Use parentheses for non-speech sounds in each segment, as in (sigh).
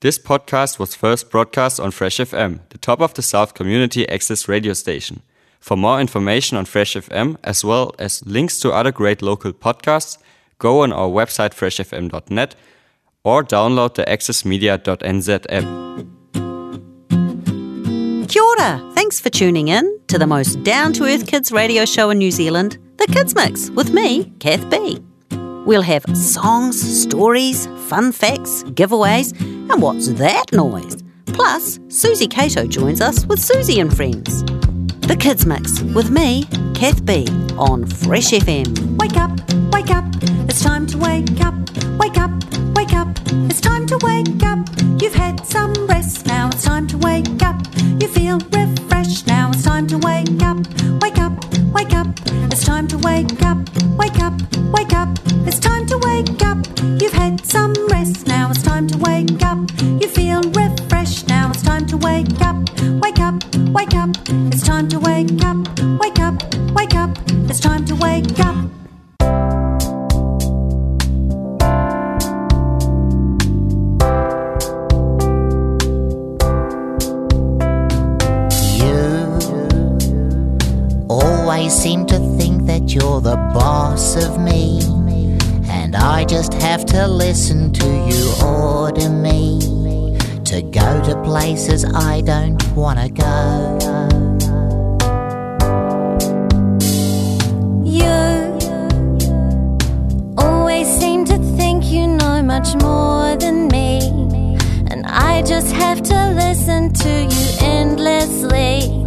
This podcast was first broadcast on Fresh FM, the top of the South community access radio station. For more information on Fresh FM, as well as links to other great local podcasts, go on our website freshfm.net or download the accessmedia.nz app. Kia ora! Thanks for tuning in to the most down to earth kids radio show in New Zealand, The Kids Mix, with me, Kath Bee. We'll have songs, stories, fun facts, giveaways, and what's that noise? Plus, Suzy Cato joins us with Suzy and Friends. The Kids Mix with me, Kath Bee, on Fresh FM. Wake up, wake up, it's time to wake up. Wake up, wake up, it's time to wake up. You've had some rest, now it's time to wake up. You feel refreshed, now it's time to wake up. Wake up, wake up, it's time to wake up. Wake up, wake up, it's time to wake up. You've had some rest, now it's time to wake up. You feel refreshed, now it's time to wake up. Wake up, wake up, it's time to wake up. Wake up, wake up, it's time to wake up. Always seem to think that you're the boss of me, and I just have to listen to you order me to go to places I don't wanna go. You always seem to think you know much more than me, and I just have to listen to you endlessly,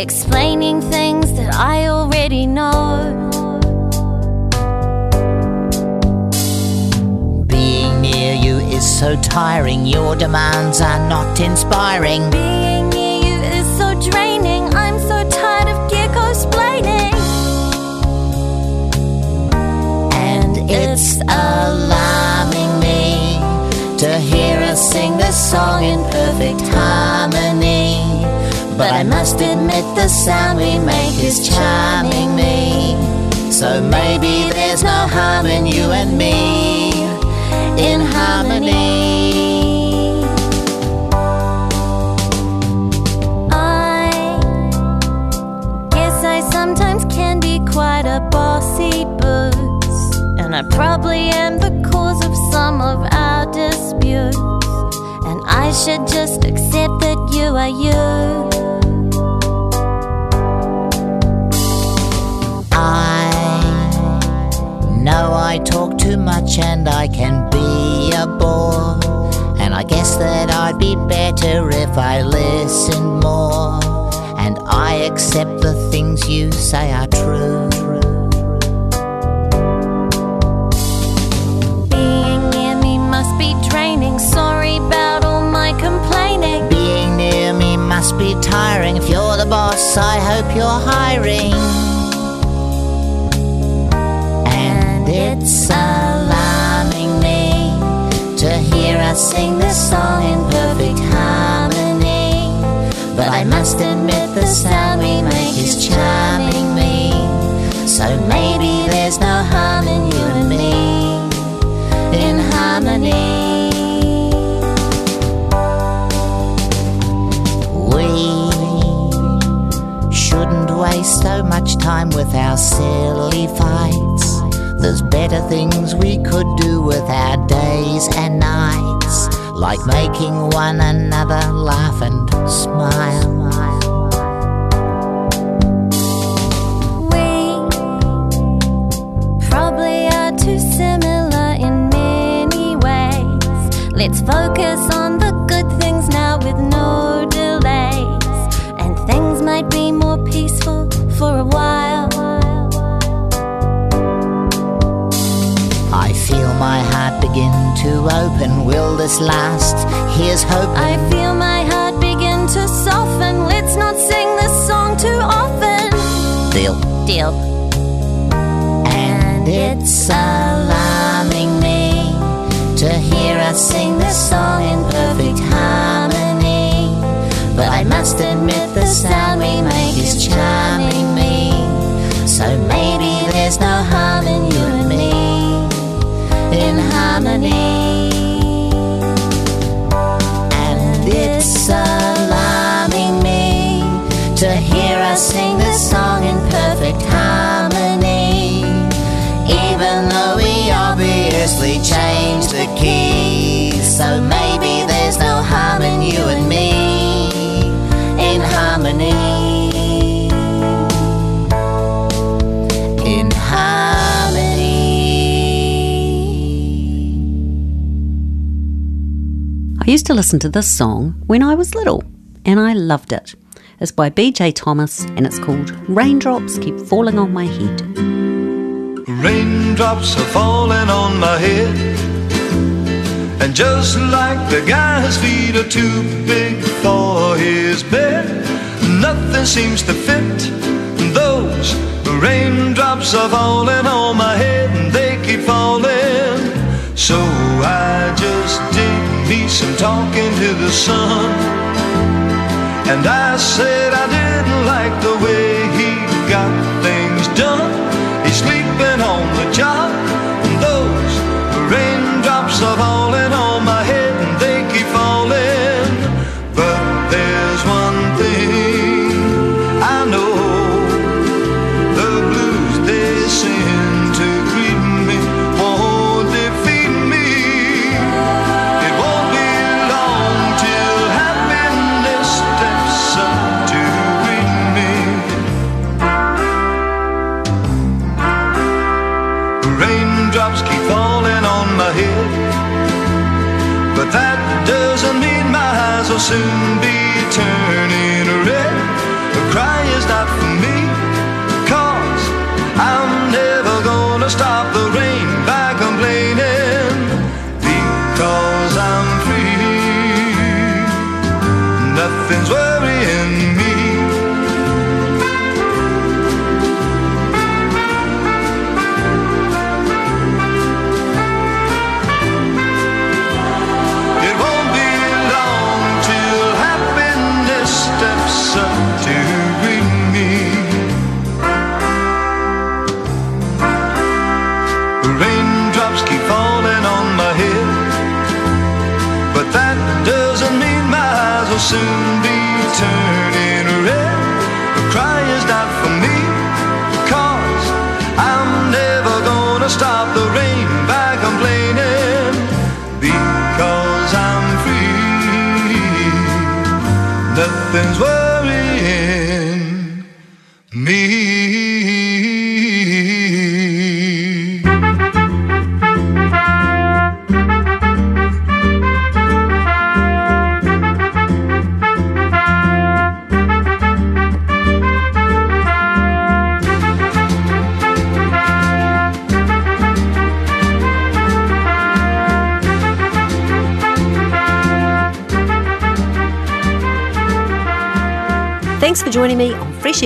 explaining things that I already know. Being near you is so tiring, your demands are not inspiring. Being near you is so draining, I'm so tired of Gecko splaining. And it's alarming me to hear us sing this song in perfect harmony. But I must admit the sound we make is charming me. So maybe there's no harm in you and me in harmony. I guess I sometimes can be quite a bossy boots, and I probably am the cause of some of our disputes. I should just accept that you are you. I know I talk too much and I can be a bore. And I guess that I'd be better if I listened more. And I accept the things you say are true. Boss, I hope you're hiring. And it's alarming me to hear us sing this song in perfect harmony. But I must admit the sound we make is charming me. So maybe Better things we could do with our days and nights, like making one another laugh and smile. We probably are too similar in many ways. Let's focus on my heart begin to open. Will this last? Here's hope. I feel my heart begin to soften. Let's not sing this song too often. Deal. Deal. And it's alarming me to hear us sing this song in perfect harmony. But I must admit the sound we make is charming me. So maybe there's no harm in in harmony. And it's alarming me to hear us sing this song in perfect harmony, even though we obviously changed the key so many. I used to listen to this song when I was little, and I loved it. It's by BJ Thomas, and it's called Raindrops Keep Falling on My Head. Raindrops are falling on my head. And just like the guy's feet are too big for his bed, nothing seems to fit. Those raindrops are falling on my head and they keep falling. So I just did some talking to the sun. And I said I didn't like the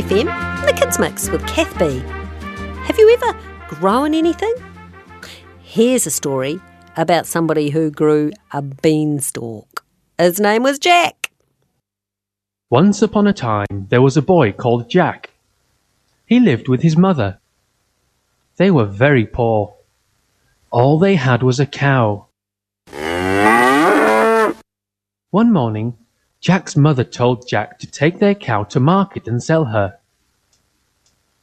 FM, the Kids Mix with Kath Bee. Have you ever grown anything? Here's a story about somebody who grew a beanstalk. His name was Jack. Once upon a time there was a boy called Jack. He lived with his mother. They were very poor. All they had was a cow. One morning, Jack's mother told Jack to take their cow to market and sell her.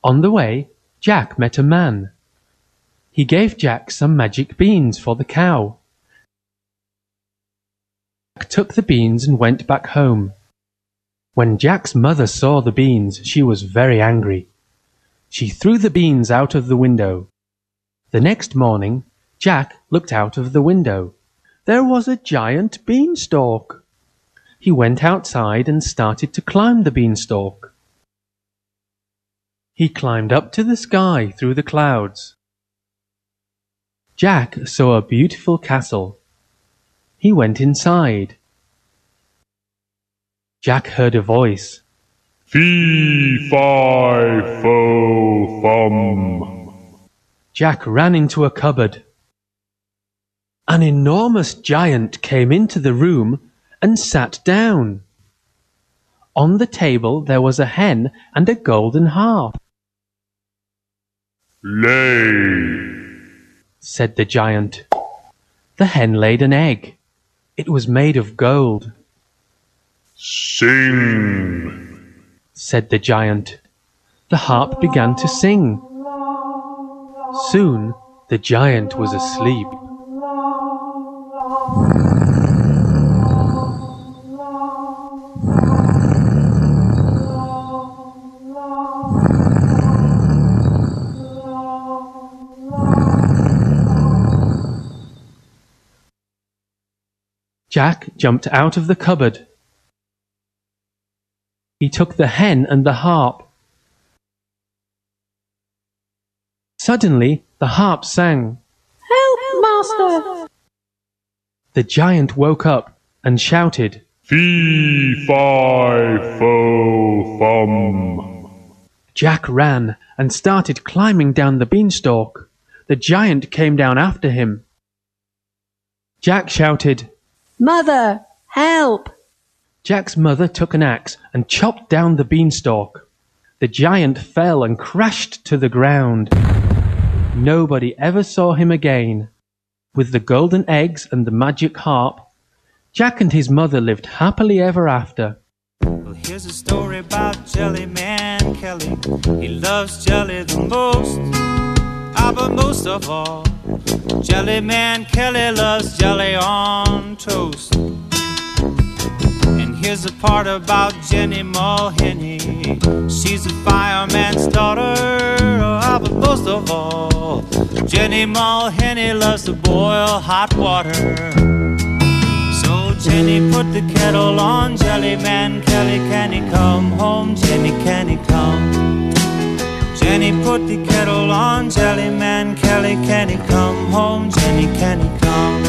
On the way, Jack met a man. He gave Jack some magic beans for the cow. Jack took the beans and went back home. When Jack's mother saw the beans, she was very angry. She threw the beans out of the window. The next morning, Jack looked out of the window. There was a giant beanstalk. He went outside and started to climb the beanstalk. He climbed up to the sky through the clouds. Jack saw a beautiful castle. He went inside. Jack heard a voice. Fee, fi, fo, fum. Jack ran into a cupboard. An enormous giant came into the room and sat down. On the table there was a hen and a golden harp. Lay. said the giant. The hen laid an egg. It was made of gold. Sing. said the giant. The harp began to sing. Soon the giant was asleep. Jack jumped out of the cupboard. He took the hen and the harp. Suddenly, the harp sang. Help, master! The giant woke up and shouted. Fee, fi, fo, fum. Jack ran and started climbing down the beanstalk. The giant came down after him. Jack shouted. Mother, help! Jack's mother took an axe and chopped down the beanstalk. The giant fell and crashed to the ground. Nobody ever saw him again. With the golden eggs and the magic harp, Jack and his mother lived happily ever after. Well, here's a story about Jelly Man Kelly. He loves jelly the most. Ah, but most of all, Jelly Man Kelly loves jelly on toast. And here's a part about Jenny Mulhenny. She's a fireman's daughter. Ah, but most of all, Jenny Mulhenny loves to boil hot water. So Jenny put the kettle on. Jelly Man Kelly, can he come home? Jenny, can he come? Jenny put the kettle on. Jelly Man Kelly, can he come home? Jenny, can he come?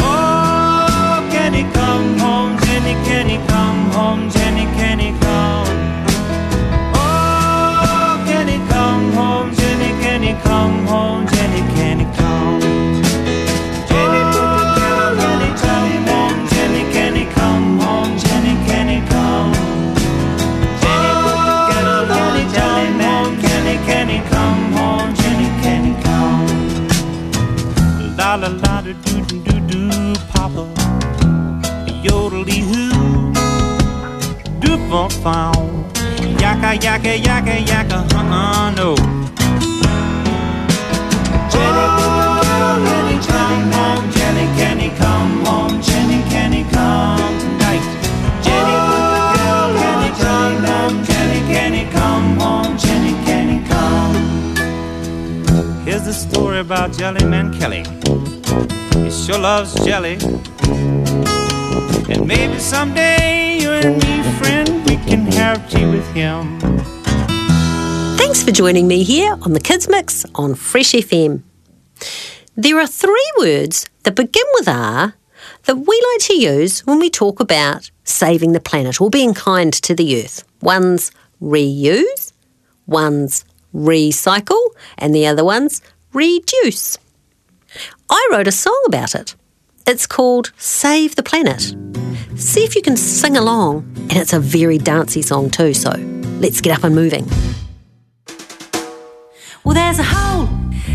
Oh, can he come home? Jenny, can he come home? Found. Yaka yaka yaka yaka, uh uh no. Jenny the. Jenny, come. Jenny, can he come home? Jenny, can he come tonight? Jenny. Jenny, home. Jenny, can he come? Jenny, can he come? Here's the story about Jelly Man Kelly. He sure loves jelly. And maybe someday you and me, friend, we can have tea with him. Thanks for joining me here on the Kids Mix on Fresh FM. There are three words that begin with R that we like to use when we talk about saving the planet or being kind to the earth. One's reuse, one's recycle, and the other one's reduce. I wrote a song about it. It's called Save the Planet. See if you can sing along, and it's a very dancey song too, so let's get up and moving. Well, there's a hole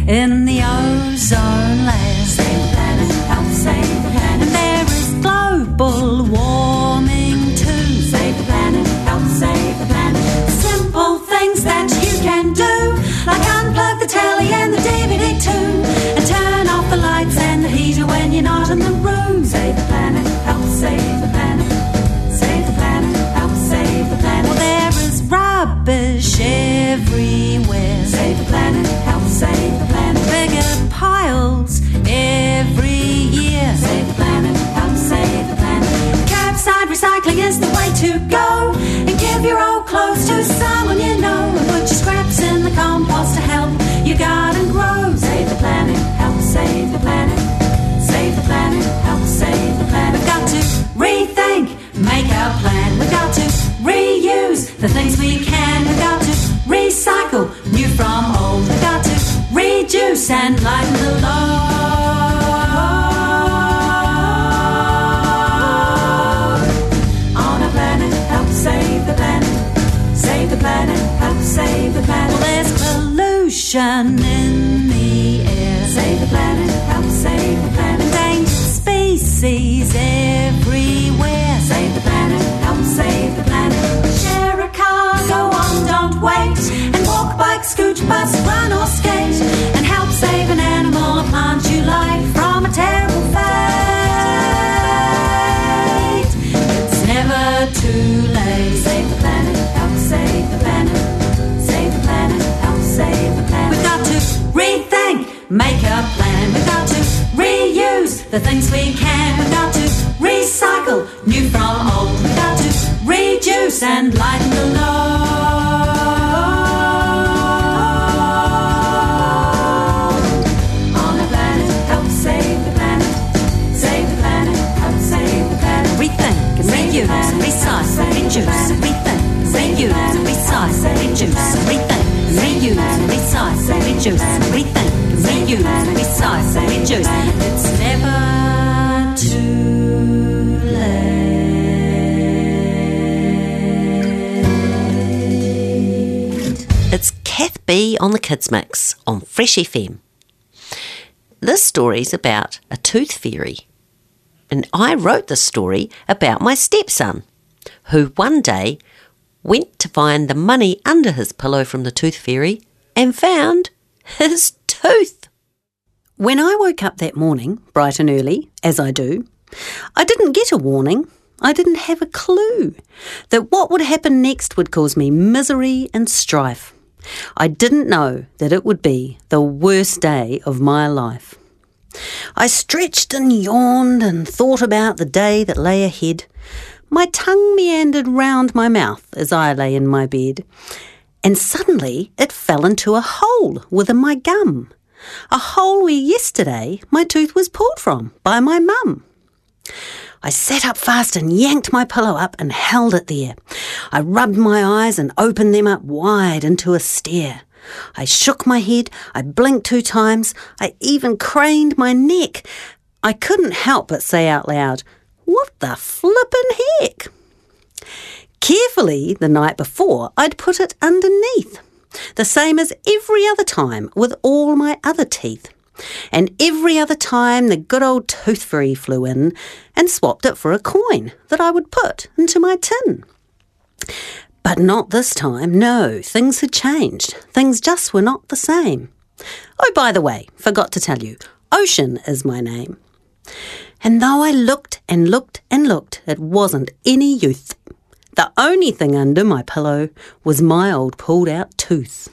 in the ozone layer. Save the planet, help save the planet. And there is global warming too. Save the planet, help save the planet. Simple things that you can do, like unplug the telly you're not in the room. Save the planet, help save the planet. Save the planet, help save the planet. Well, there is rubbish everywhere. Save the planet, the things we can. We've make a plan. We've got to reuse the things we can. We've got to recycle new from old. We've got to reduce and lighten the load. On the Kids Mix on Fresh FM. This story's about a tooth fairy. And I wrote this story about my stepson, who one day went to find the money under his pillow from the tooth fairy and found his tooth. When I woke up that morning, bright and early, as I do, I didn't get a warning. I didn't have a clue that what would happen next would cause me misery and strife. I didn't know that it would be the worst day of my life. I stretched and yawned and thought about the day that lay ahead. My tongue meandered round my mouth as I lay in my bed, and suddenly it fell into a hole within my gum. A hole where yesterday my tooth was pulled from by my mum. I sat up fast and yanked my pillow up and held it there. I rubbed my eyes and opened them up wide into a stare. I shook my head, I blinked two times, I even craned my neck. I couldn't help but say out loud, What the flippin' heck? Carefully, the night before, I'd put it underneath, the same as every other time with all my other teeth. And every other time the good old tooth fairy flew in and swapped it for a coin that I would put into my tin. But not this time, no, things had changed. Things just were not the same. Oh, by the way, forgot to tell you, Ocean is my name. And though I looked and looked and looked, it wasn't any youth. The only thing under my pillow was my old pulled out tooth.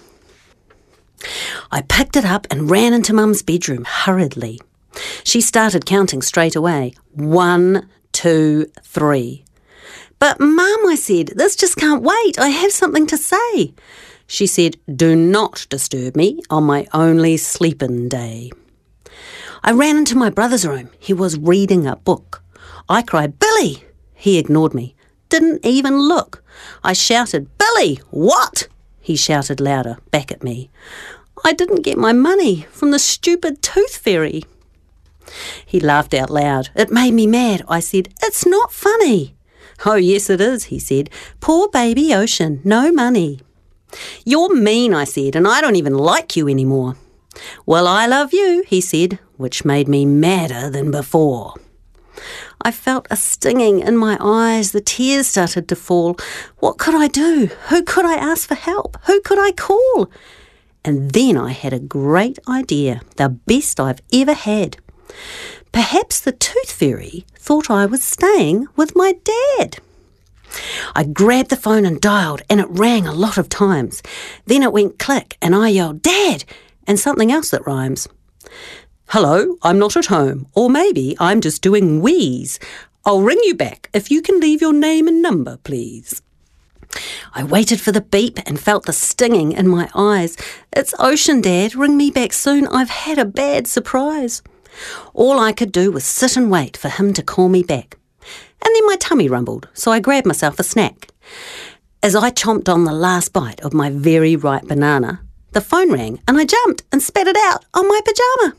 I picked it up and ran into Mum's bedroom hurriedly. She started counting straight away. One, two, three. But, Mum, I said, this just can't wait. I have something to say. She said, Do not disturb me on my only sleepin' day. I ran into my brother's room. He was reading a book. I cried, Billy! He ignored me, didn't even look. I shouted, Billy, what? He shouted louder, back at me. I didn't get my money from the stupid tooth fairy. He laughed out loud. It made me mad. I said, It's not funny. Oh, yes, it is, he said. Poor baby Ocean, no money. You're mean, I said, and I don't even like you anymore. Well, I love you, he said, which made me madder than before. I felt a stinging in my eyes. The tears started to fall. What could I do? Who could I ask for help? Who could I call? And then I had a great idea, the best I've ever had. Perhaps the tooth fairy thought I was staying with my dad. I grabbed the phone and dialed, and it rang a lot of times. Then it went click, and I yelled, Dad! and something else that rhymes. Hello, I'm not at home, or maybe I'm just doing wheeze. I'll ring you back if you can leave your name and number, please. I waited for the beep and felt the stinging in my eyes. It's Ocean, Dad. Ring me back soon. I've had a bad surprise. All I could do was sit and wait for him to call me back. And then my tummy rumbled, so I grabbed myself a snack. As I chomped on the last bite of my very ripe banana, the phone rang and I jumped and spat it out on my pyjama.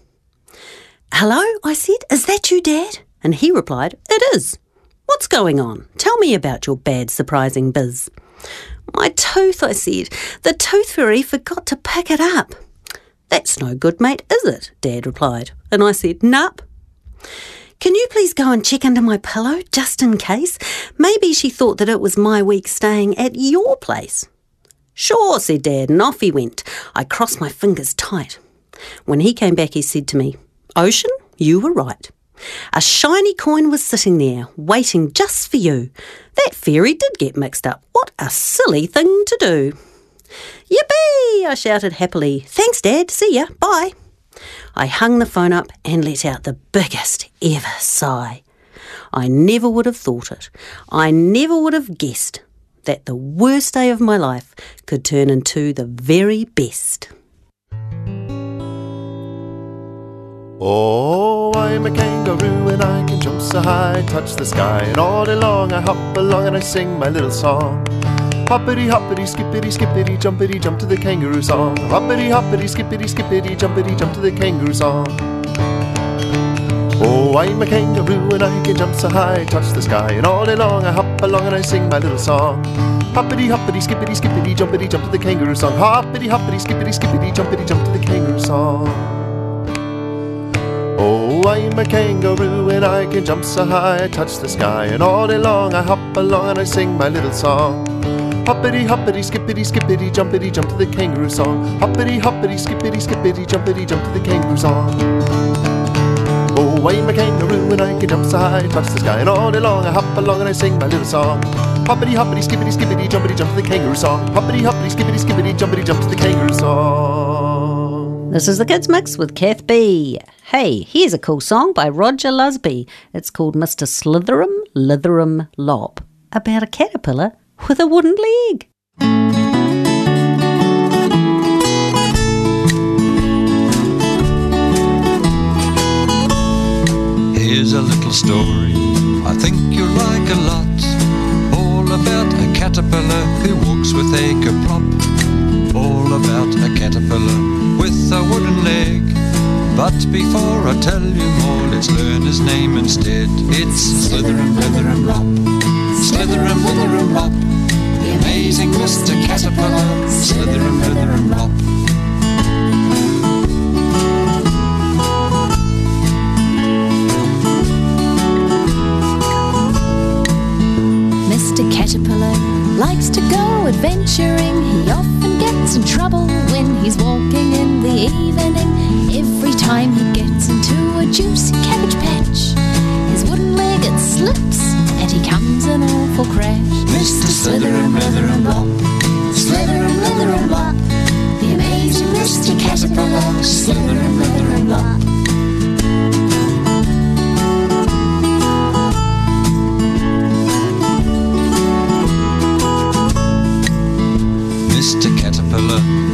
Hello, I said, is that you, Dad? And he replied, It is. What's going on? Tell me about your bad, surprising biz. My tooth, I said. The tooth fairy forgot to pick it up. That's no good, mate, is it? Dad replied. And I said, Nup. Can you please go and check under my pillow, just in case? Maybe she thought that it was my week staying at your place. Sure, said Dad, and off he went. I crossed my fingers tight. When he came back, he said to me, Ocean, you were right. A shiny coin was sitting there, waiting just for you. That fairy did get mixed up. What a silly thing to do. Yippee! I shouted happily. Thanks, Dad. See ya. Bye. I hung the phone up and let out the biggest ever sigh. I never would have thought it. I never would have guessed that the worst day of my life could turn into the very best. Oh, I'm a kangaroo and I can jump so high, touch the sky, and all day long I hop along and I sing my little song. Hoppity hoppity skippity skippity jumpity jump to the kangaroo song. Hoppity hoppity skippity skippity jumpity jump to the kangaroo song. Oh, I'm a kangaroo and I can jump so high, touch the sky, and all day long I hop along and I sing my little song. Hoppity hoppity skippity skippity jumpity jump to the kangaroo song. Hoppity hoppity skippity skippity jumpity jump to the kangaroo song. Oh, I'm a kangaroo and I can jump so high, I touch the sky, and all day long I hop along and I sing my little song. Hoppity hoppity skippity skippity jumpity jump to the kangaroo song. Hoppity hoppity skippity skippity jumpity jump to the kangaroo song. Oh, I'm a kangaroo and I can jump so high, I touch the sky, and all day long I hop along and I sing my little song. Hoppity hoppity skippity skippity jumpity jump to the kangaroo song. Hoppity hoppity skippity skippity jumpity jump to the kangaroo song. This is the Kids Mix with Kath Bee. Hey, here's a cool song by Roger Lusby. It's called Mr. Slitherum Litherum Lop, about a caterpillar with a wooden leg. Here's a little story I think you'll like a lot. All about a caterpillar who walks with a kerplop. All about a caterpillar with a wooden leg. But before I tell you more, let's learn his name instead. It's Slitherum, Blitherum, Lop. Slitherum, Blitherum, Lop. The amazing Mr. Caterpillar. Slitherum, Blitherum, Lop. Mr. Caterpillar likes to go adventuring. He often gets in trouble when he's walking in the evening. Every time he gets into a juicy cabbage patch, his wooden leg it slips and he comes an awful crash. Mr. Slitherum, Blitherum, Lop. Slitherum, Blitherum, Lop. The amazing Mr. Caterpillar. Slitherum, Blitherum, Lop. Mr.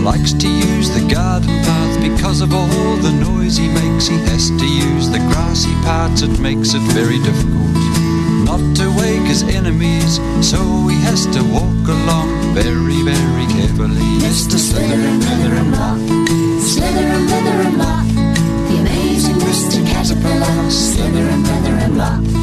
likes to use the garden path because of all the noise he makes. He has to use the grassy parts, it makes it very difficult not to wake his enemies, so he has to walk along very, very carefully. Mr. Slitherum, Blitherum, Lop. Slitherum, Blitherum, Lop. The amazing Mr. Caterpillar. Slitherum, Blitherum, Lop.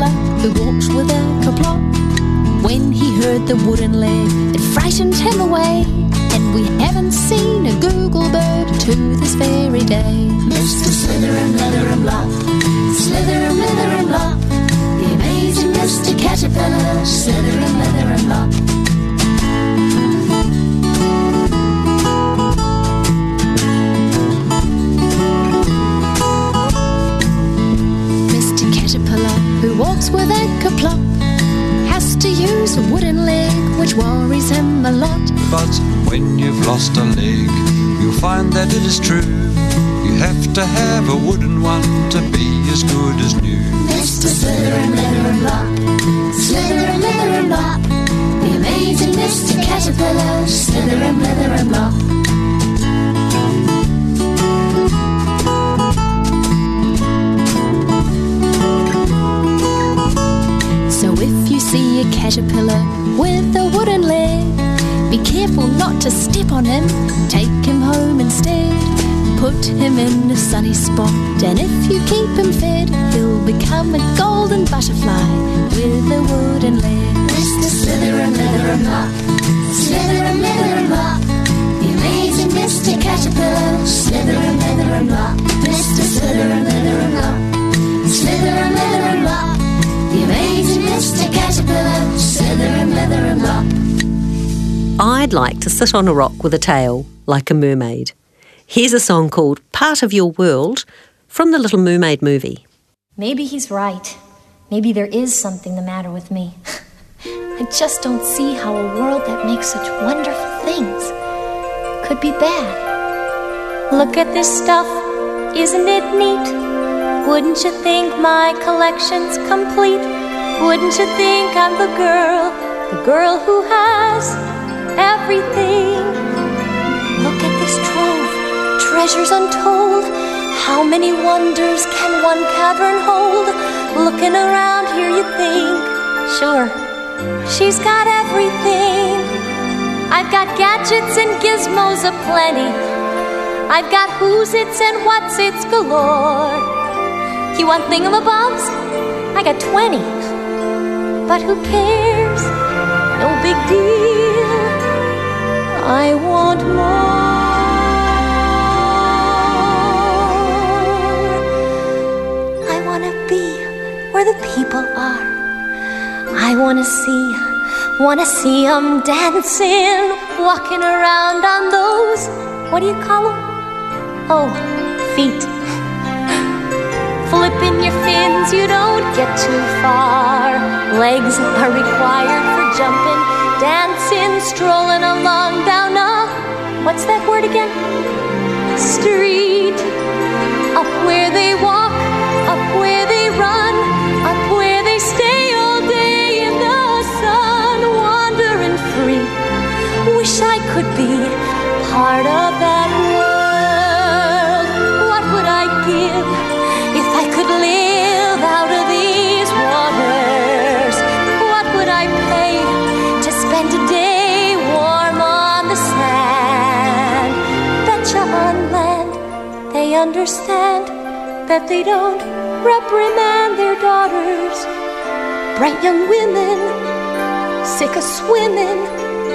Caterpillar, who walked with a kerplop. When he heard the wooden leg, it frightened him away, and we haven't seen a Google bird to this very day. Mr. Slither and Slitherum, Blitherum, Lop, Slitherum, and Lop, the amazing Mr. Caterpillar, Slitherum, Blitherum, Lop. Walks with a kerplop, has to use a wooden leg, which worries him a lot. But when you've lost a leg, you'll find that it is true. You have to have a wooden one to be as good as new. Mr. Slitherum, Blitherum, Lop, Slitherum, Blitherum, Lop, the amazing Mr. Caterpillar, Slitherum, Blitherum, Lop. See a caterpillar with a wooden leg, be careful not to step on him, take him home instead. Put him in a sunny spot, and if you keep him fed, he'll become a golden butterfly with a wooden leg. Mr. Slither and Slitherum, Blitherum, Lop, Slitherum, Blitherum, Lop, the amazing Mr. Caterpillar, Slither Slitherum, Blitherum, Lop, Mr. Slitherum, Blitherum, Lop, Slitherum, Blitherum, Lop, the amazing Mr. Caterpillar, Slitherum, Blitherum, Lop. I'd like to sit on a rock with a tail, like a mermaid. Here's a song called Part of Your World from the Little Mermaid movie. Maybe he's right. Maybe there is something the matter with me. (laughs) I just don't see how a world that makes such wonderful things could be bad. Look at this stuff, isn't it neat? Wouldn't you think my collection's complete? Wouldn't you think I'm the girl, the girl who has everything? Look at this trove, treasures untold. How many wonders can one cavern hold? Looking around here, you think, sure, she's got everything. I've got gadgets and gizmos aplenty. I've got who's its and what's its galore. You want thingamabobs? I got 20. But who cares? No big deal. I want more. I want to be where the people are. I want to see, want to see 'em dancing, walking around on those, what do you call 'em? Oh, feet. You don't get too far. Legs are required for jumping, dancing, strolling along down a, what's that word again? Street. Up where they walk, up where they run, up where they stay all day in the sun, wandering free. Wish I could be part of that they understand that they don't reprimand their daughters. Bright young women, sick of swimming,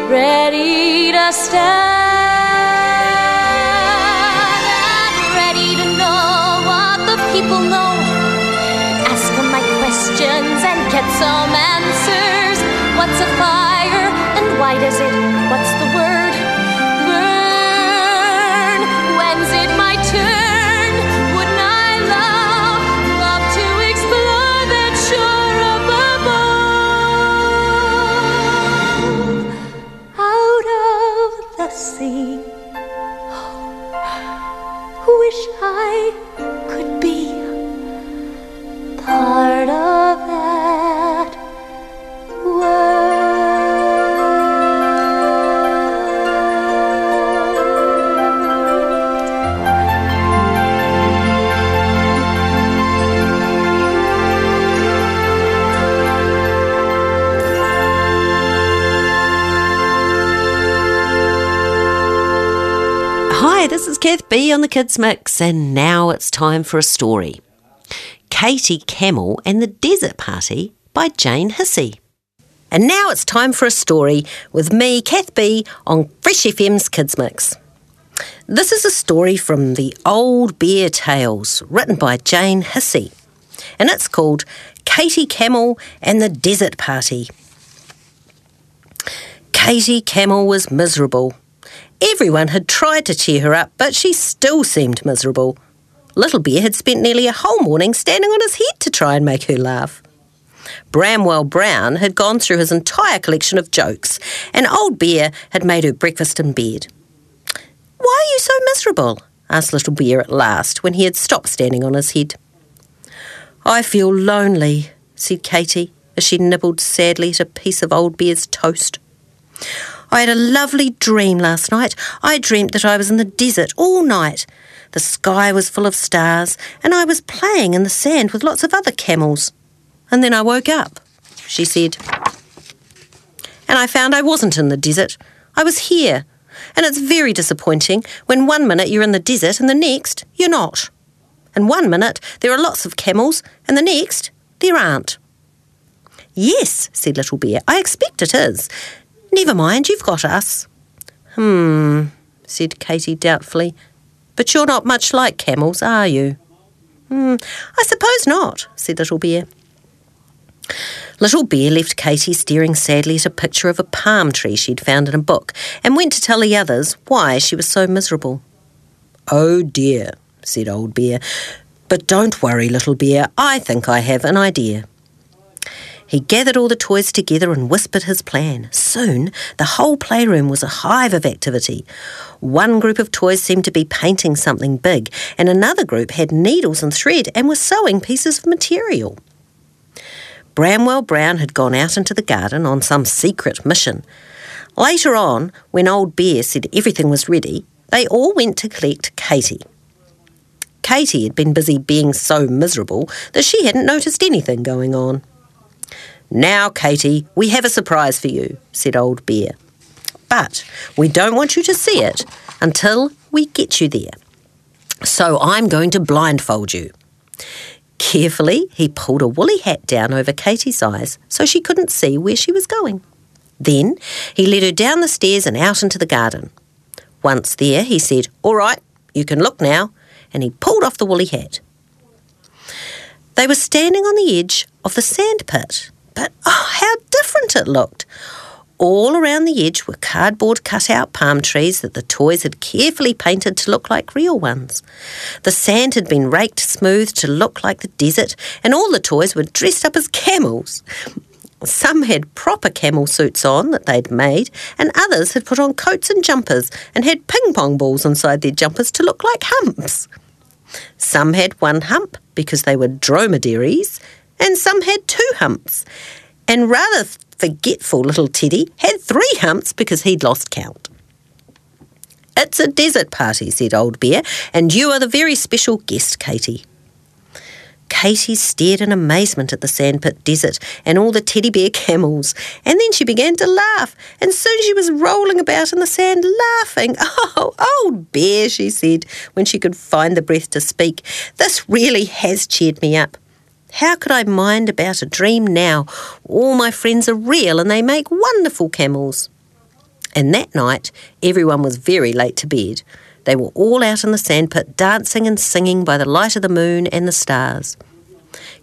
ready to stand, ready to know what the people know. Ask them my questions and get some answers. What's a fire and why does it? What's the the Kath Bee on the Kids Mix, and now it's time for a story. Katie Camel and the Desert Party by Jane Hissey. And now it's time for a story with me, Kath Bee, on Fresh FM's Kids Mix. This is a story from the Old Bear Tales, written by Jane Hissey, and it's called Katie Camel and the Desert Party. Katie Camel was miserable. Everyone had tried to cheer her up, but she still seemed miserable. Little Bear had spent nearly a whole morning standing on his head to try and make her laugh. Bramwell Brown had gone through his entire collection of jokes, and Old Bear had made her breakfast in bed. Why are you so miserable? asked Little Bear at last, when he had stopped standing on his head. I feel lonely, said Katie, as she nibbled sadly at a piece of Old Bear's toast. I had a lovely dream last night. I dreamt that I was in the desert all night. The sky was full of stars, and I was playing in the sand with lots of other camels. And then I woke up, she said. And I found I wasn't in the desert. I was here. And it's very disappointing when one minute you're in the desert and the next you're not. And one minute there are lots of camels, and the next there aren't. Yes, said Little Bear, I expect it is. Never mind, you've got us. Hmm, said Katie doubtfully. But you're not much like camels, are you? Hmm, I suppose not, said Little Bear. Little Bear left Katie staring sadly at a picture of a palm tree she'd found in a book and went to tell the others why she was so miserable. Oh dear, said Old Bear. But don't worry, little bear, I think I have an idea. He gathered all the toys together and whispered his plan. Soon, the whole playroom was a hive of activity. One group of toys seemed to be painting something big, and another group had needles and thread and were sewing pieces of material. Bramwell Brown had gone out into the garden on some secret mission. Later on, when Old Bear said everything was ready, they all went to collect Katy. Katy had been busy being so miserable that she hadn't noticed anything going on. Now, Katy, we have a surprise for you, said Old Bear. But we don't want you to see it until we get you there. So I'm going to blindfold you. Carefully, he pulled a woolly hat down over Katy's eyes so she couldn't see where she was going. Then he led her down the stairs and out into the garden. Once there, he said, All right, you can look now, and he pulled off the woolly hat. They were standing on the edge of the sand pit, but oh, how different it looked! All around the edge were cardboard cut-out palm trees that the toys had carefully painted to look like real ones. The sand had been raked smooth to look like the desert, and all the toys were dressed up as camels. Some had proper camel suits on that they'd made, and others had put on coats and jumpers and had ping pong balls inside their jumpers to look like humps. Some had one hump because they were dromedaries, and some had two humps. And rather forgetful little Teddy had three humps because he'd lost count. It's a desert party, said Old Bear, and you are the very special guest, Katy. Katy stared in amazement at the sandpit desert and all the teddy bear (laughs) camels, and then she began to laugh, and soon she was rolling about in the sand laughing. (laughs) Oh, old bear, she said, when she could find the breath to speak, this really has cheered me up. How could I mind about a dream now? All my friends are real and they make wonderful camels. And that night, everyone was very late to bed. They were all out in the sandpit dancing and singing by the light of the moon and the stars.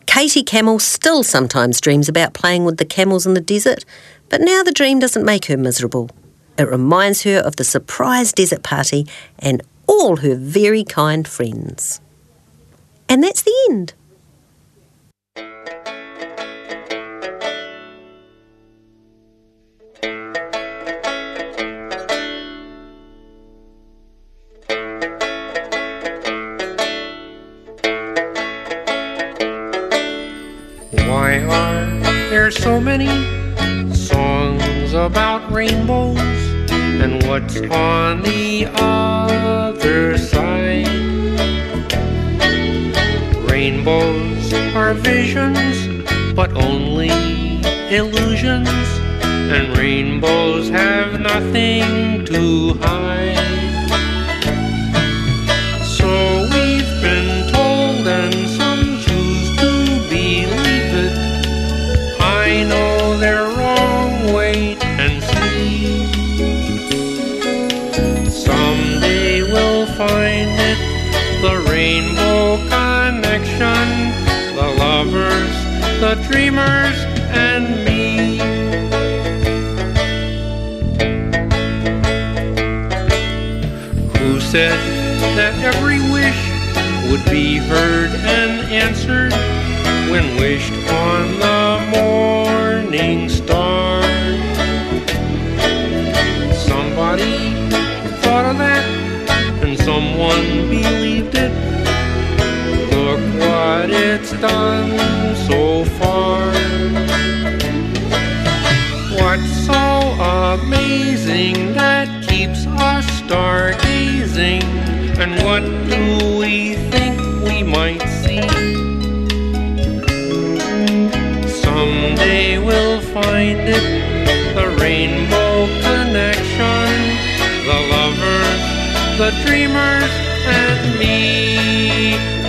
Katy Camel still sometimes dreams about playing with the camels in the desert, but now the dream doesn't make her miserable. It reminds her of the surprise desert party and all her very kind friends. And that's the end. What's be heard and answered when wished on the morning star? Somebody thought of that and someone believed it. Look what it's done so far. What's so amazing that find it, the rainbow connection, the lovers, the dreamers, and me.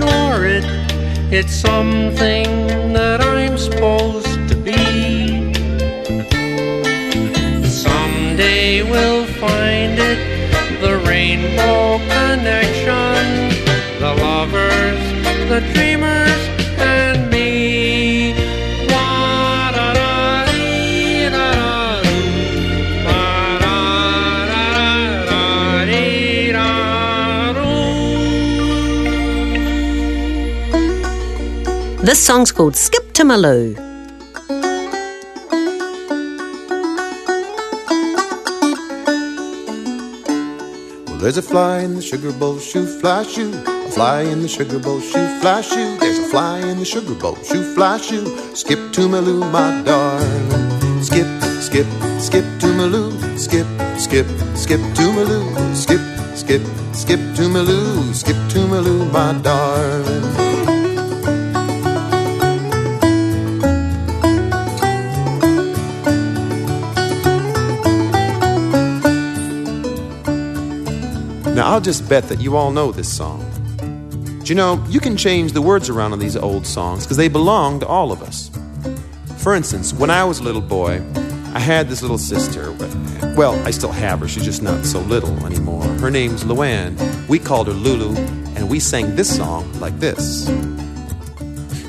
Ignore it. It's something that I'm supposed to be. Someday we'll find it, the rainbow connection, the lovers, the dreamers, This song's called Skip to my Lou. Well, there's a fly in the sugar bowl shoe, fly shoe. A fly in the sugar bowl shoe, fly shoe. There's a fly in the sugar bowl shoe, fly shoe. Skip to my Lou, my darling. Skip, skip, skip to my Lou. Skip, skip, skip to my Lou. Skip, skip, skip to my Lou. Skip to my Lou, my darling. I'll just bet that you all know this song. But you know, you can change the words around on these old songs because they belong to all of us. For instance, when I was a little boy, I had this little sister. Well, I still have her, she's just not so little anymore. Her name's Luann. We called her Lulu, and we sang this song like this.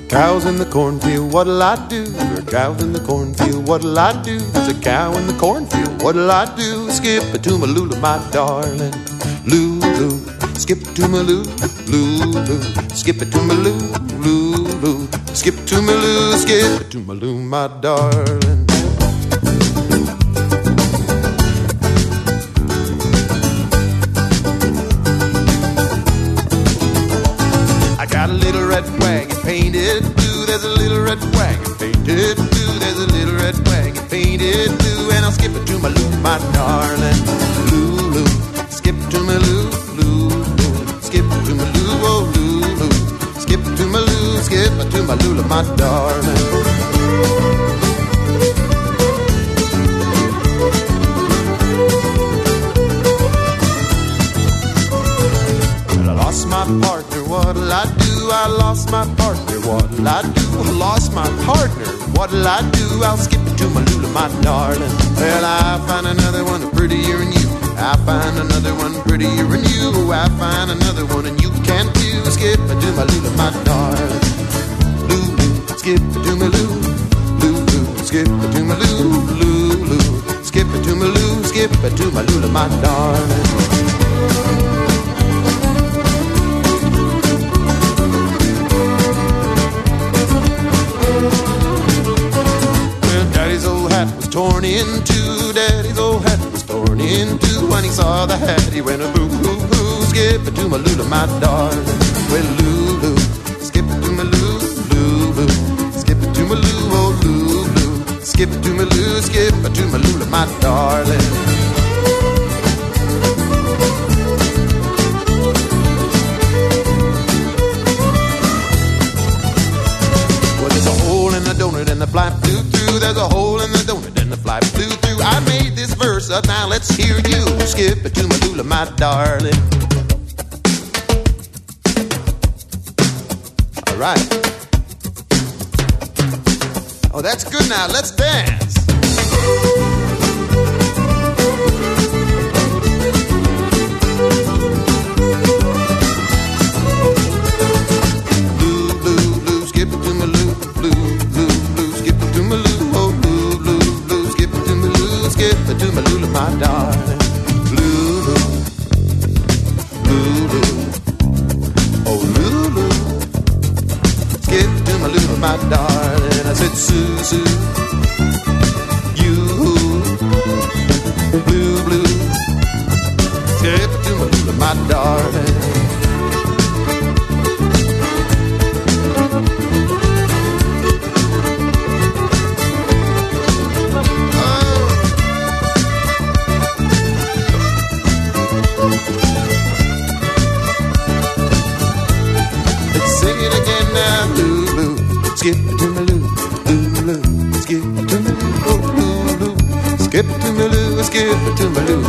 Cows in the cornfield, what'll I do? There cows in the cornfield, what'll I do? There's a cow in the cornfield, what'll I do? Skip to my Lulu, my darling. Lulu, skip it to my Lulu, Lulu, skip it to my Lulu, Lulu, skip it to my Lulu, skip it to my Lulu, my darling. My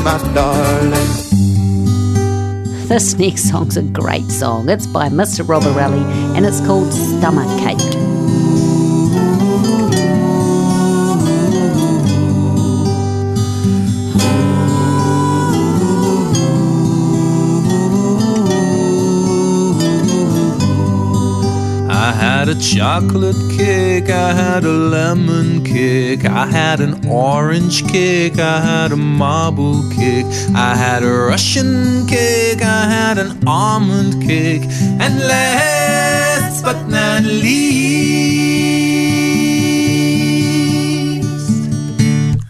my darling. This next song's a great song. It's by Mr. Roborelli and it's called Stomach Cake. A chocolate cake, I had a lemon cake, I had an orange cake, I had a marble cake, I had a Russian cake, I had an almond cake, and last but not least,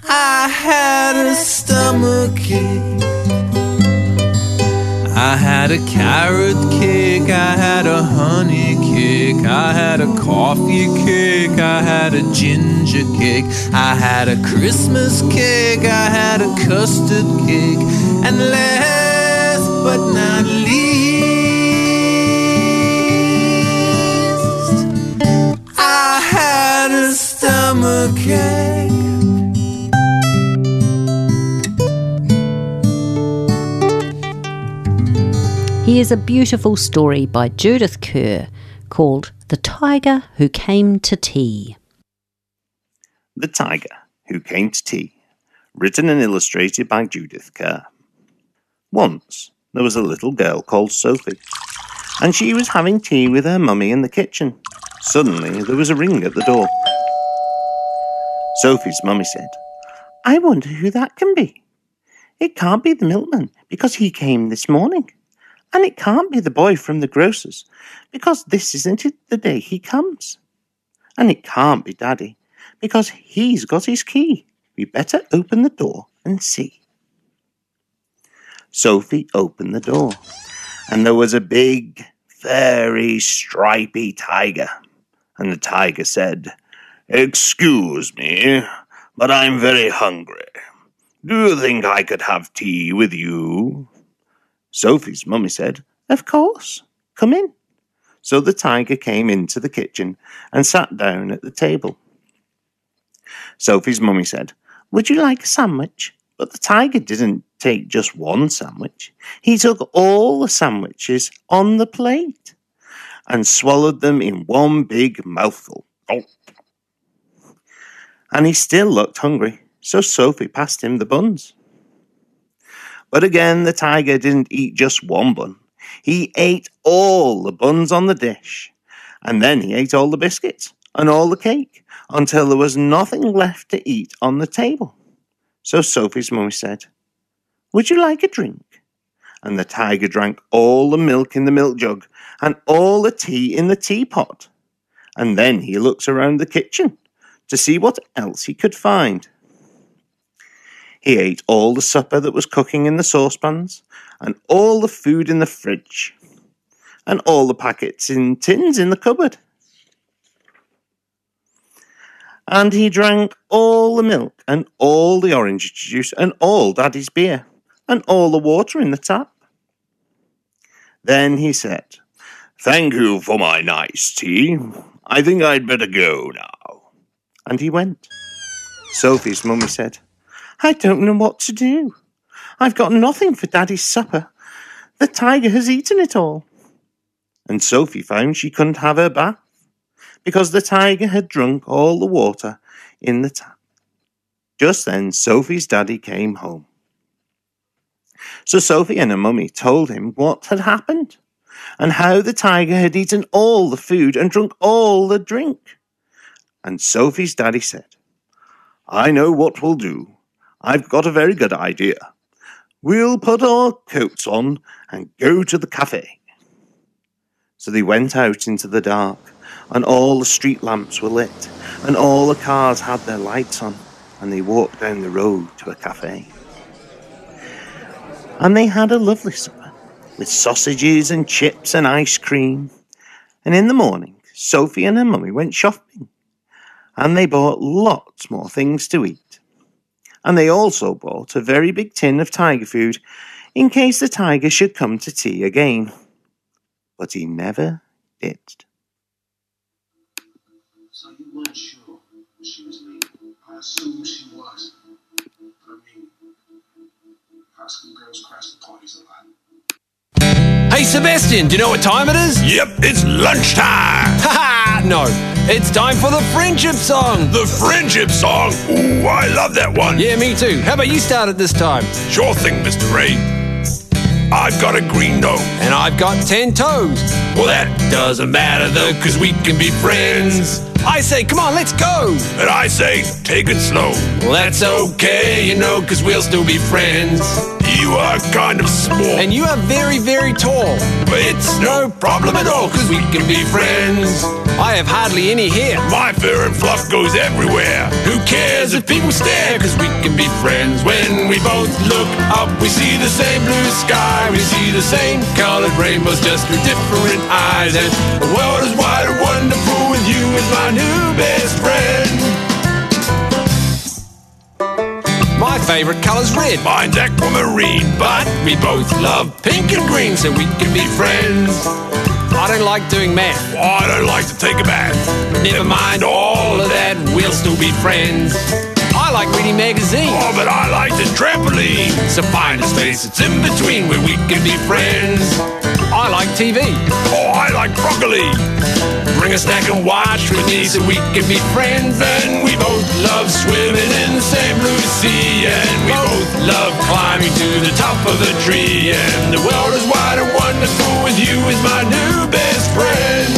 I had a stomach cake. I had a carrot cake, I had a honey I had a coffee cake, I had a ginger cake, I had a Christmas cake, I had a custard cake, and last but not least, I had a stomach cake. Here's a beautiful story by Judith Kerr called The Tiger Who Came to Tea. The Tiger Who Came to Tea, written and illustrated by Judith Kerr. Once there was a little girl called Sophie, and she was having tea with her mummy in the kitchen. Suddenly there was a ring at the door. Sophie's mummy said, I wonder who that can be. It can't be the milkman because he came this morning. And it can't be the boy from the grocer's, because this isn't it the day he comes. And it can't be Daddy, because he's got his key. We better open the door and see. Sophie opened the door, and there was a big, very stripy tiger. And the tiger said, Excuse me, but I'm very hungry. Do you think I could have tea with you? Sophie's mummy said, Of course, come in. So the tiger came into the kitchen and sat down at the table. Sophie's mummy said, Would you like a sandwich? But the tiger didn't take just one sandwich. He took all the sandwiches on the plate and swallowed them in one big mouthful. Oh. And he still looked hungry, so Sophie passed him the buns. But again, the tiger didn't eat just one bun. He ate all the buns on the dish. And then he ate all the biscuits and all the cake until there was nothing left to eat on the table. So Sophie's mummy said, Would you like a drink? And the tiger drank all the milk in the milk jug and all the tea in the teapot. And then he looked around the kitchen to see what else he could find. He ate all the supper that was cooking in the saucepans, and all the food in the fridge, and all the packets in tins in the cupboard. And he drank all the milk, and all the orange juice, and all Daddy's beer, and all the water in the tap. Then he said, Thank you for my nice tea. I think I'd better go now. And he went. Sophie's mummy said, I don't know what to do. I've got nothing for Daddy's supper. The tiger has eaten it all. And Sophie found she couldn't have her bath because the tiger had drunk all the water in the tap. Just then, Sophie's daddy came home. So Sophie and her mummy told him what had happened and how the tiger had eaten all the food and drunk all the drink. And Sophie's daddy said, I know what we'll do. I've got a very good idea. We'll put our coats on and go to the cafe. So they went out into the dark, and all the street lamps were lit, and all the cars had their lights on, and they walked down the road to a cafe. And they had a lovely supper, with sausages and chips and ice cream. And in the morning, Sophie and her mummy went shopping, and they bought lots more things to eat and they also bought a very big tin of tiger food in case the tiger should come to tea again. But he never did. So you weren't sure she was leaving. I assumed she was. I mean, Hey Sebastian, do you know what time it is? Yep, it's lunchtime. Ha ha! no. It's time for the friendship song. The friendship song? Ooh, I love that one. Yeah, me too. How about you start it this time? Sure thing, Mr. Ray. I've got a green nose. And I've got ten toes. Well, that doesn't matter though, cause we can be friends. I say, come on, let's go. And I say, take it slow. Well, that's okay, you know, cause we'll still be friends. You are kind of small. And you are very, very tall. But it's no problem at all, cause we can be friends. I have hardly any hair. My fur and fluff goes everywhere. Who cares if people stare? Cause we can be friends when we both look up. We see the same blue sky. We see the same colored rainbows just through different eyes. And the world is wide and wonderful with you as my new best friend. Favorite color's red. Mine's aquamarine, but we both love pink and green, so we can be friends. I don't like doing math. I don't like to take a bath. Never mind all of that, we'll still be friends. I like reading magazines. Oh, but I like the trampoline. So find a space that's in between where we can be friends. I like TV. Oh, I like broccoli. Bring a snack and watch with me so we can be friends. And we both love swimming in the same blue sea. And we both love climbing to the top of a tree. And the world is wide and wonderful with you as my new best friend.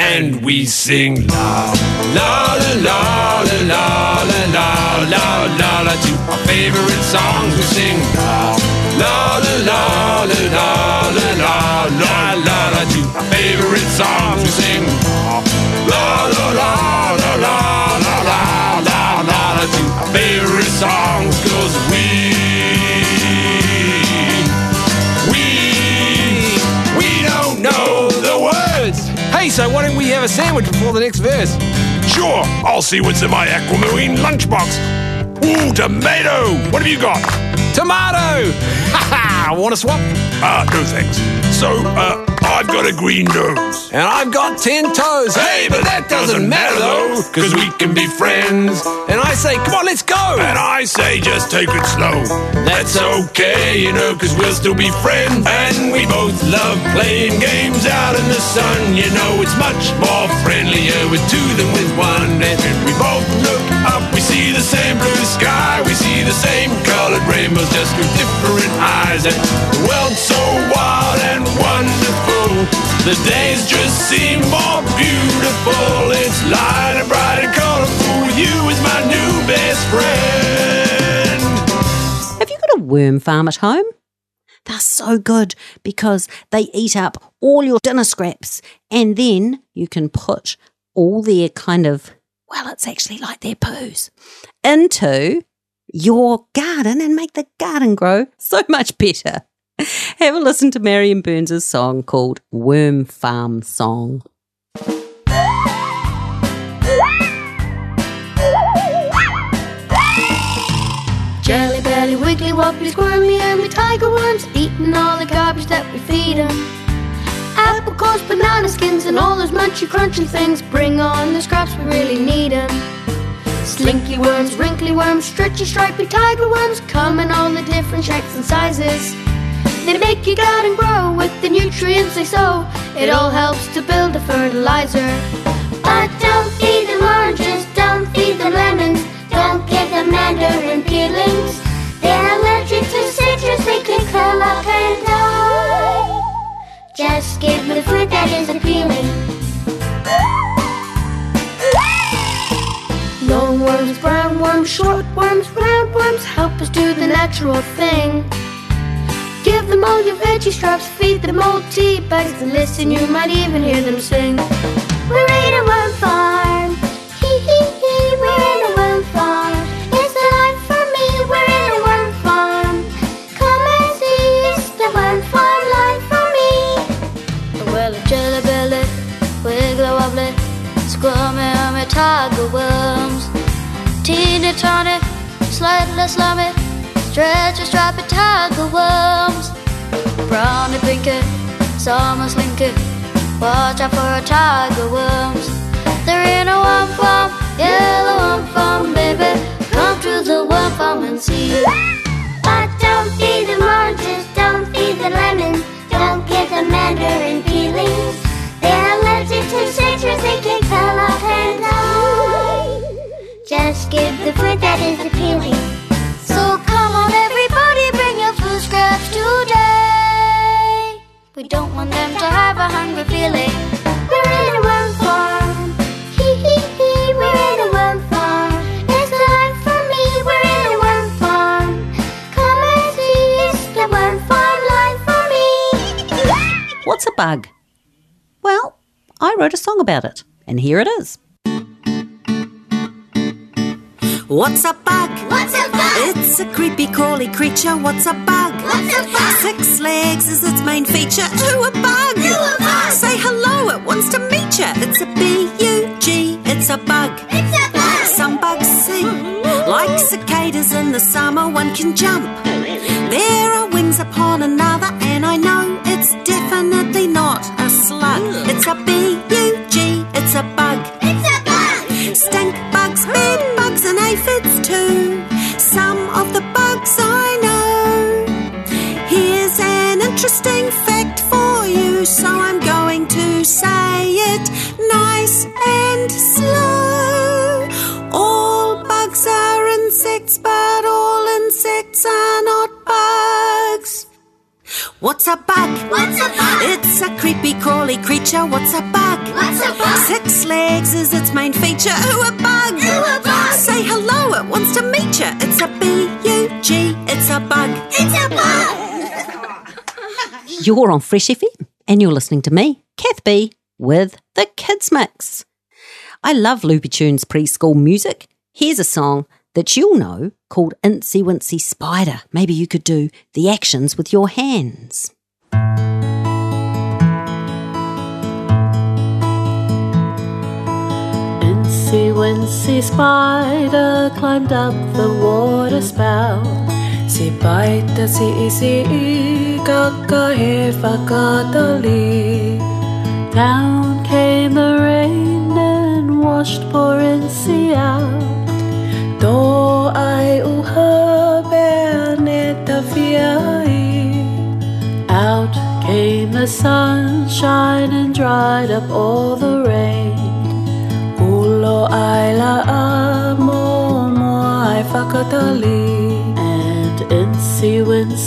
And we sing la la la la la la la la la la to our favorite songs. We sing la la la la la la la la our favorite songs. We sing la la la la la la la la la la to our favorite songs. Cause we we we don't know the words. Hey, so why don't we have a sandwich before the next verse? Sure, I'll see what's in my aquamarine lunchbox. Ooh, tomato! What have you got? Tomato! Ha ha! Want to swap? Uh, no thanks. So, uh, I've got a green nose. And I've got ten toes. Hey, but that doesn't matter though, cause we can be friends. And I say, come on, let's go! And I say, just take it slow. That's okay, you know, cause we'll still be friends. And we both love playing games out in the sun. You know, it's much more friendlier with two than with one. And when we both look up, we see the same blue sky. We see the same colored rainbows just with different eyes. And the world's so wild and wonderful. The days just seem more beautiful. It's light and bright and colorful. You is my new best friend. Have you got a worm farm at home? They're so good because they eat up all your dinner scraps and then you can put all their kind of, well, it's actually like their poos, into your garden and make the garden grow so much better. (laughs) Have a listen to Marion Burns' song called Worm Farm Song. Jelly belly, wiggly wobbly, squirmy, and we tiger worms, eating all the garbage that we feed 'em. Apple cores, banana skins, and all those munchy crunchy things. Bring on the scraps, we really need 'em. Slinky worms, wrinkly worms, stretchy, stripy tiger worms, come in all the different shapes and sizes. They make your garden grow with the nutrients they sow. It all helps to build the fertilizer. But don't feed them oranges, don't feed them lemons, don't give them mandarin peelings. They're allergic to citrus, they can curl up and die. Just give them the fruit that is appealing. Long worms, brown worms, short worms, round worms help us do the natural thing. Give them all your veggie scraps, feed them all tea bags, and listen, you might even hear them sing. We're in a worm farm, hee hee hee, we're in a worm farm. It's the life for me, we're in a worm farm. Come and see, it's the worm farm life for me. Well, a jelly belly, wiggly wobbly, squirmy, ummy, tiger worms. Teeny tiny, slightly slummy, Stretch your stripy tiger worms. Brown and pinky, summer slinky. Watch out for tiger worms. They're in a worm farm, yellow worm farm, baby. Come to the worm farm and see. But don't feed the oranges, don't feed the lemons, don't get the mandarin peelings. They're allergic to citrus, they kick them off and die. Just give the fruit that is appealing. We don't want them to have a hungry feeling. We're in a worm farm. Hee hee hee, we're in a worm farm. It's the life for me, we're in a worm farm. Come and see, it's the worm farm life for me. What's a bug? Well, I wrote a song about it, and here it is. What's a bug? What's a bug? It's a creepy, crawly creature. What's a bug? Six legs is its main feature. Ooh, a bug! Ooh, a bug! Say hello, it wants to meet ya. It's a B-U-G, it's a bug. It's a bug. Some bugs sing like cicadas in the summer. One can jump. There are wings upon another, and I know it's definitely not a slug. It's a B-U-G, it's a bug. It's a bug. Stink bugs, bed bugs, and aphids too. For so I'm going to say it nice and slow. All bugs are insects, but all insects are not bugs. What's a bug? What's a bug? It's a creepy, crawly creature. What's a bug? What's a bug? Six legs is its main feature. Ooh, a bug! Ooh, a bug! Say hello, it wants to meet you. It's a B-U-G, it's a bug. It's a bug. You're on Fresh FM, and you're listening to me, Kath Bee, with the Kids Mix. I love Loopy Tunes preschool music. Here's a song that you'll know called Incy Wincy Spider. Maybe you could do the actions with your hands. Incy Wincy Spider climbed up the water spout. Si baita si isi i kakahe whakatali. Down came the rain and washed out. Do ai uha bea neta. Out came the sunshine and dried up all the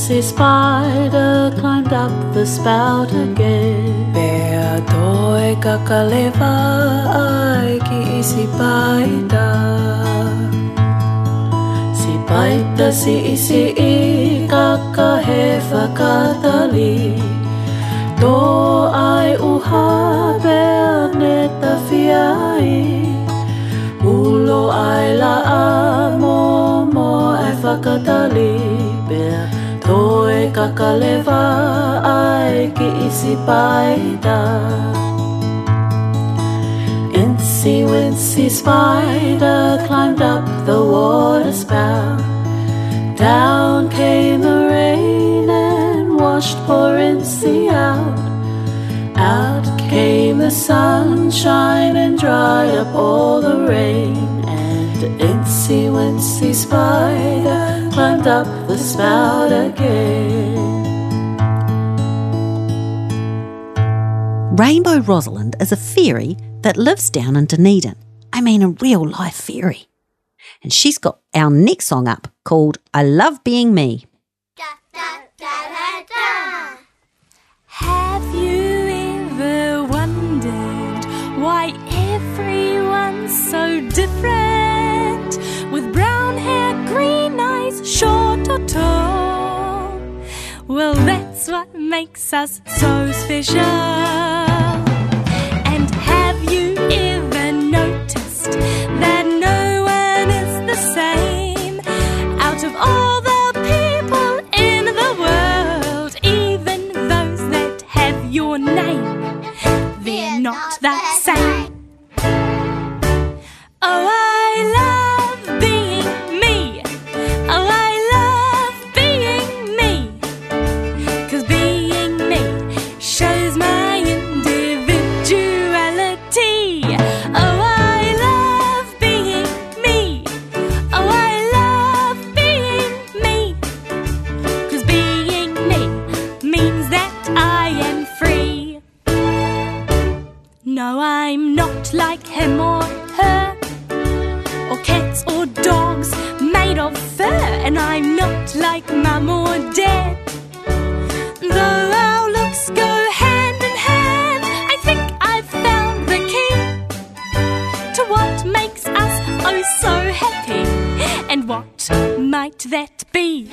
Wincy Spider climbed up the spout again. Bea toi kakalewa ai isi paita. Si paita si isi i kakahe whakatali. Do ai uha bea neta fiai. Ulo ai la a mo mo ai whakatali. Toe kakalewa ai ki isi paita. Incy Wincy Spider climbed up the water spout. Down came the rain and washed poor Incy out. Out came the sunshine and dried up all the rain. And Incy Wincy Spider climbed up the spout again. Rainbow Rosalind is a fairy that lives down in Dunedin. I mean, a real life fairy. And she's got our next song up called I Love Being Me. Have you ever wondered why everyone's so different? Short or tall? Well, that's what makes us so special. And have you ever like mum or dad. Though our looks go hand in hand, I think I've found the key to what makes us oh so happy. And what might that be?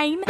time